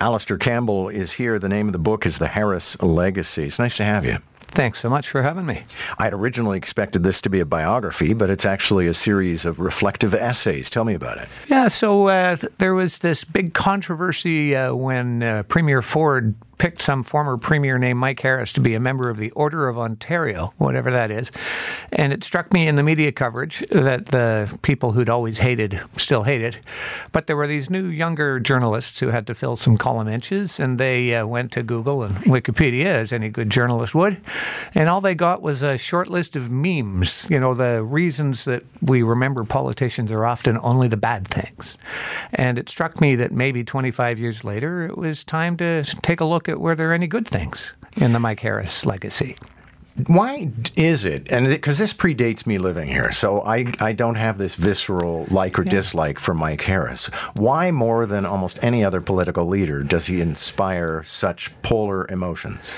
Alister Campbell is here. The name of the book is The Harris Legacy. It's nice to have you. Thanks so much for having me. I had originally expected this to be a biography, but it's actually a series of reflective essays. Tell me about it. Yeah, so uh, there was this big controversy uh, when uh, Premier Ford picked some former premier named Mike Harris to be a member of the Order of Ontario, whatever that is. And it struck me in the media coverage that the people who'd always hated still hated. But there were these new younger journalists who had to fill some column inches, and they uh, went to Google and Wikipedia, as any good journalist would. And all they got was a short list of memes, you know, the reasons that we remember politicians are often only the bad things. And it struck me that maybe 25 years later, it was time to take a look at were there any good things in the Mike Harris legacy. Why is it? And because this predates me living here, so I, I don't have this visceral like or yeah. dislike for Mike Harris. Why, more than almost any other political leader, does he inspire such polar emotions?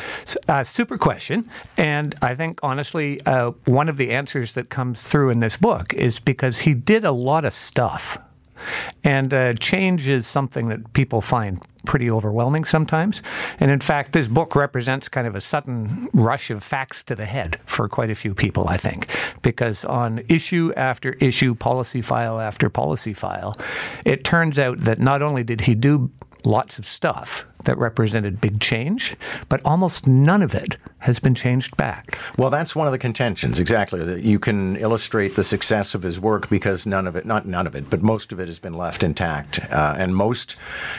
Uh, super question. And I think, honestly, uh, one of the answers that comes through in this book is because he did a lot of stuff and uh, change is something that people find pretty overwhelming sometimes. And in fact, this book represents kind of a sudden rush of facts to the head for quite a few people, I think, because on issue after issue, policy file after policy file, it turns out that not only did he do lots of stuff that represented big change, but almost none of it has been changed back. Well, that's one of the contentions, exactly. That you can illustrate the success of his work because none of it, not none of it, but most of it has been left intact. Uh, and most,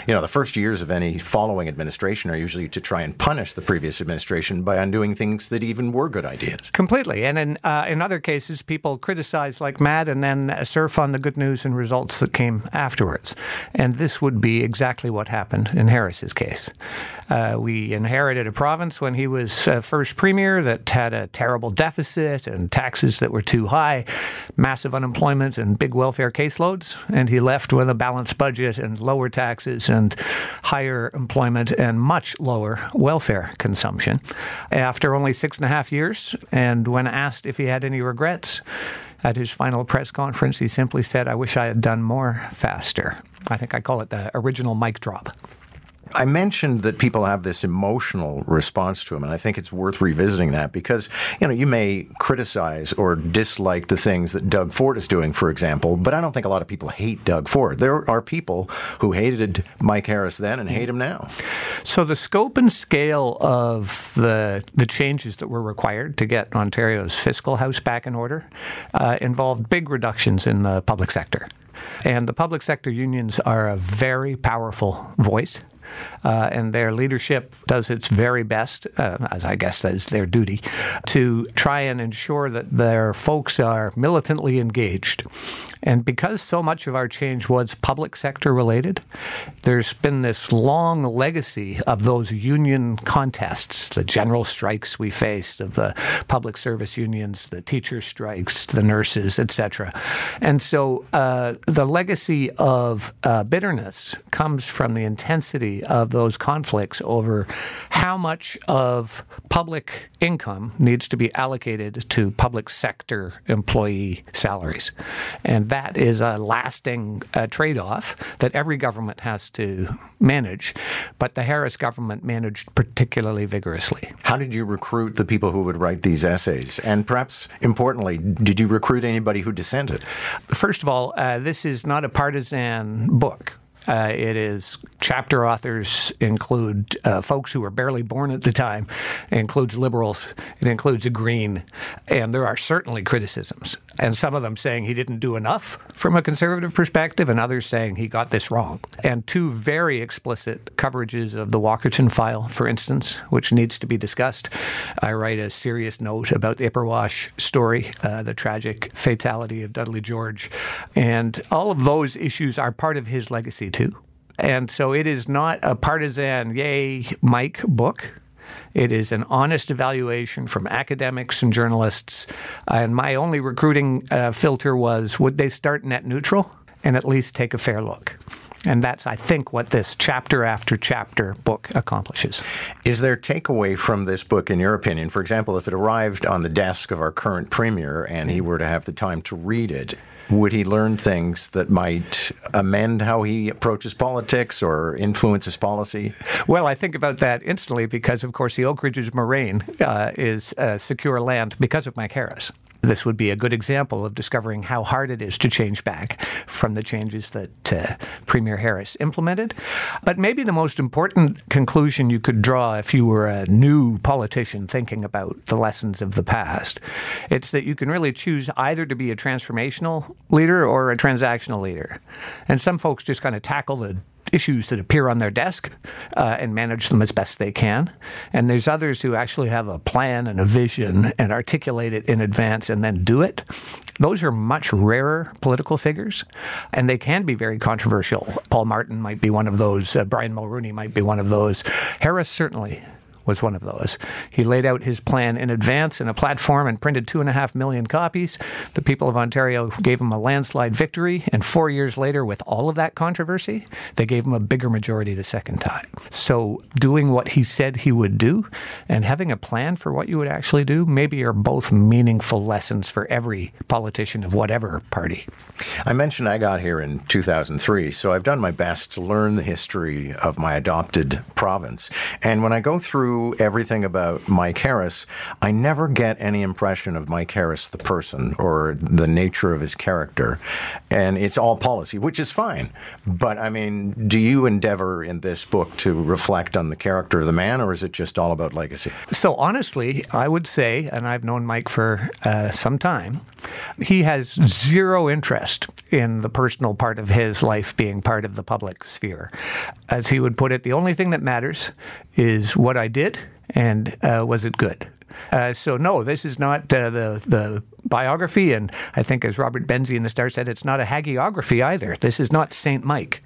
you know, the first years of any following administration are usually to try and punish the previous administration by undoing things that even were good ideas. Completely. And in, uh, in other cases, people criticize like mad and then surf on the good news and results that came afterwards. And this would be exactly what happened in Harris's case. Uh, we inherited a province when he was uh, first premier that had a terrible deficit and taxes that were too high, massive unemployment and big welfare caseloads. And he left with a balanced budget and lower taxes and higher employment and much lower welfare consumption. After only six and a half years, and when asked if he had any regrets, at his final press conference, he simply said, I wish I had done more faster. I think I call it the original mic drop. I mentioned that people have this emotional response to him, and I think it's worth revisiting that because you know you may criticize or dislike the things that Doug Ford is doing, for example, but I don't think a lot of people hate Doug Ford. There are people who hated Mike Harris then and hate him now. So the scope and scale of the the changes that were required to get Ontario's fiscal house back in order uh, involved big reductions in the public sector. And the public sector unions are a very powerful voice uh, and their leadership does its very best, uh, as I guess that is their duty, to try and ensure that their folks are militantly engaged. And because so much of our change was public sector related, there's been this long legacy of those union contests, the general strikes we faced of the public service unions, the teacher strikes, the nurses, etc. And so uh, the legacy of uh, bitterness comes from the intensity of those conflicts over how much of public income needs to be allocated to public sector employee salaries. And that is a lasting uh, trade off that every government has to manage, but the Harris government managed particularly vigorously. How did you recruit the people who would write these essays? And perhaps importantly, did you recruit anybody who dissented? First of all, uh, this is not a partisan book. Uh, it is chapter authors include uh, folks who were barely born at the time. It includes liberals. It includes a Green, and there are certainly criticisms, and some of them saying he didn't do enough from a conservative perspective, and others saying he got this wrong. And two very explicit coverages of the Walkerton file, for instance, which needs to be discussed. I write a serious note about the Ipperwash story, uh, the tragic fatality of Dudley George, and all of those issues are part of his legacy too. And so it is not a partisan, yay, Mike book. It is an honest evaluation from academics and journalists. And my only recruiting uh, filter was would they start net neutral and at least take a fair look? And that's, I think, what this chapter after chapter book accomplishes. Is there takeaway from this book, in your opinion? For example, if it arrived on the desk of our current premier and he were to have the time to read it, would he learn things that might amend how he approaches politics or influence his policy? Well, I think about that instantly because, of course, the Oak Ridges Moraine uh, is uh, secure land because of Mike Harris. This would be a good example of discovering how hard it is to change back from the changes that uh, Premier Harris implemented. But maybe the most important conclusion you could draw if you were a new politician thinking about the lessons of the past, it's that you can really choose either to be a transformational leader or a transactional leader. And some folks just kind of tackle the issues that appear on their desk uh, and manage them as best they can. And there's others who actually have a plan and a vision and articulate it in advance and then do it. Those are much rarer political figures, and they can be very controversial. Paul Martin might be one of those. Uh, Brian Mulroney might be one of those. Harris certainly was one of those. He laid out his plan in advance in a platform and printed two and a half million copies. The people of Ontario gave him a landslide victory, and four years later, with all of that controversy, they gave him a bigger majority the second time. So, doing what he said he would do and having a plan for what you would actually do maybe are both meaningful lessons for every politician of whatever party. I mentioned I got here in 2003, so I've done my best to learn the history of my adopted province. And when I go through everything about Mike Harris, I never get any impression of Mike Harris, the person, or the nature of his character. And it's all policy, which is fine. But I mean, do you endeavor in this book to reflect on the character of the man, or is it just all about legacy? So, honestly, I would say, and I've known Mike for uh, some time, he has zero interest in the personal part of his life being part of the public sphere. As he would put it, the only thing that matters is what I did and uh, was it good. Uh, so no, this is not uh, the the biography, and I think as Robert Benzie in the Star said, it's not a hagiography either. This is not Saint Mike.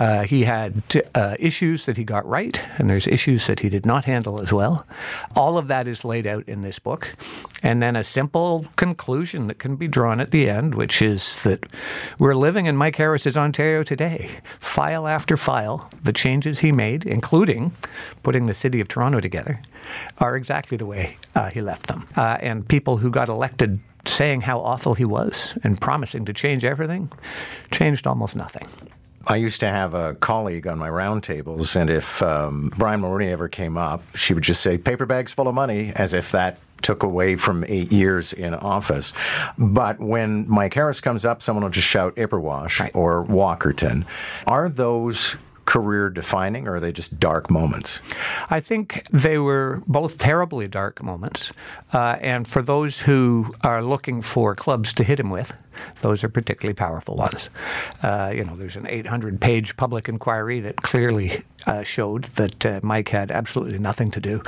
Uh, he had uh, issues that he got right, and there's issues that he did not handle as well. All of that is laid out in this book, and then a simple conclusion that can be drawn at the end, which is that we're living in Mike Harris's Ontario today. File after file, the changes he made, including putting the city of Toronto together, are exactly the way uh, he left them. Uh, and people who got elected saying how awful he was and promising to change everything changed almost nothing. I used to have a colleague on my roundtables, and if um, Brian Mulroney ever came up, she would just say, paper bags full of money, as if that took away from eight years in office. But when Mike Harris comes up, someone will just shout Ipperwash right. or Walkerton. Are those career defining or are they just dark moments? I think they were both terribly dark moments. Uh, and for those who are looking for clubs to hit him with, those are particularly powerful ones. Uh, you know, there's an 800 page public inquiry that clearly uh, showed that uh, Mike had absolutely nothing to do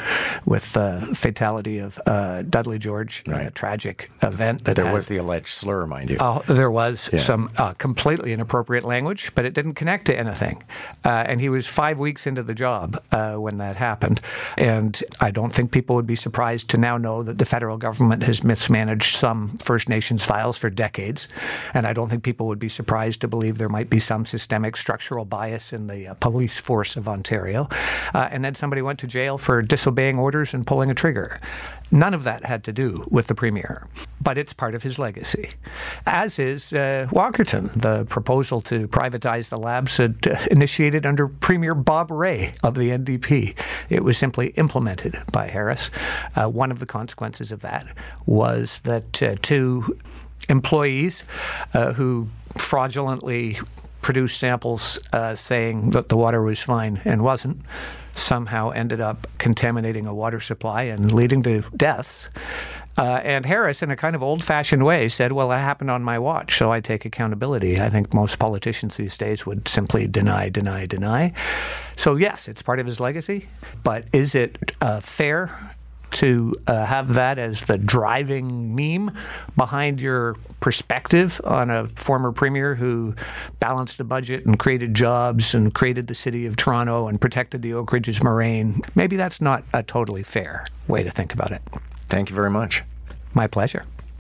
with the fatality of uh, Dudley George, right. a tragic event. That there had, was the alleged slur, mind you. Uh, there was yeah. some uh, completely inappropriate language, but it didn't connect to anything. Uh, and he was five weeks into the job when that happened. And I don't think people would be surprised to now know that the federal government has mismanaged some First Nations files for decades. And I don't think people would be surprised to believe there might be some systemic structural bias in the police force of Ontario, uh, and then somebody went to jail for disobeying orders and pulling a trigger. None of that had to do with the premier, but it's part of his legacy. As is uh, Walkerton, the proposal to privatize the labs had, uh, initiated under Premier Bob Rae of the NDP. It was simply implemented by Harris. Uh, one of the consequences of that was that uh, two employees uh, who fraudulently produced samples uh, saying that the water was fine and wasn't, somehow ended up contaminating a water supply and leading to deaths. Uh, and Harris, in a kind of old fashioned way, said, Well, that happened on my watch, so I take accountability. I think most politicians these days would simply deny, deny, deny. So, yes, it's part of his legacy, but is it uh, fair to uh, have that as the driving meme behind your perspective on a former premier who balanced the budget and created jobs and created the city of Toronto and protected the Oak Ridges Moraine. Maybe that's not a totally fair way to think about it. Thank you very much. My pleasure.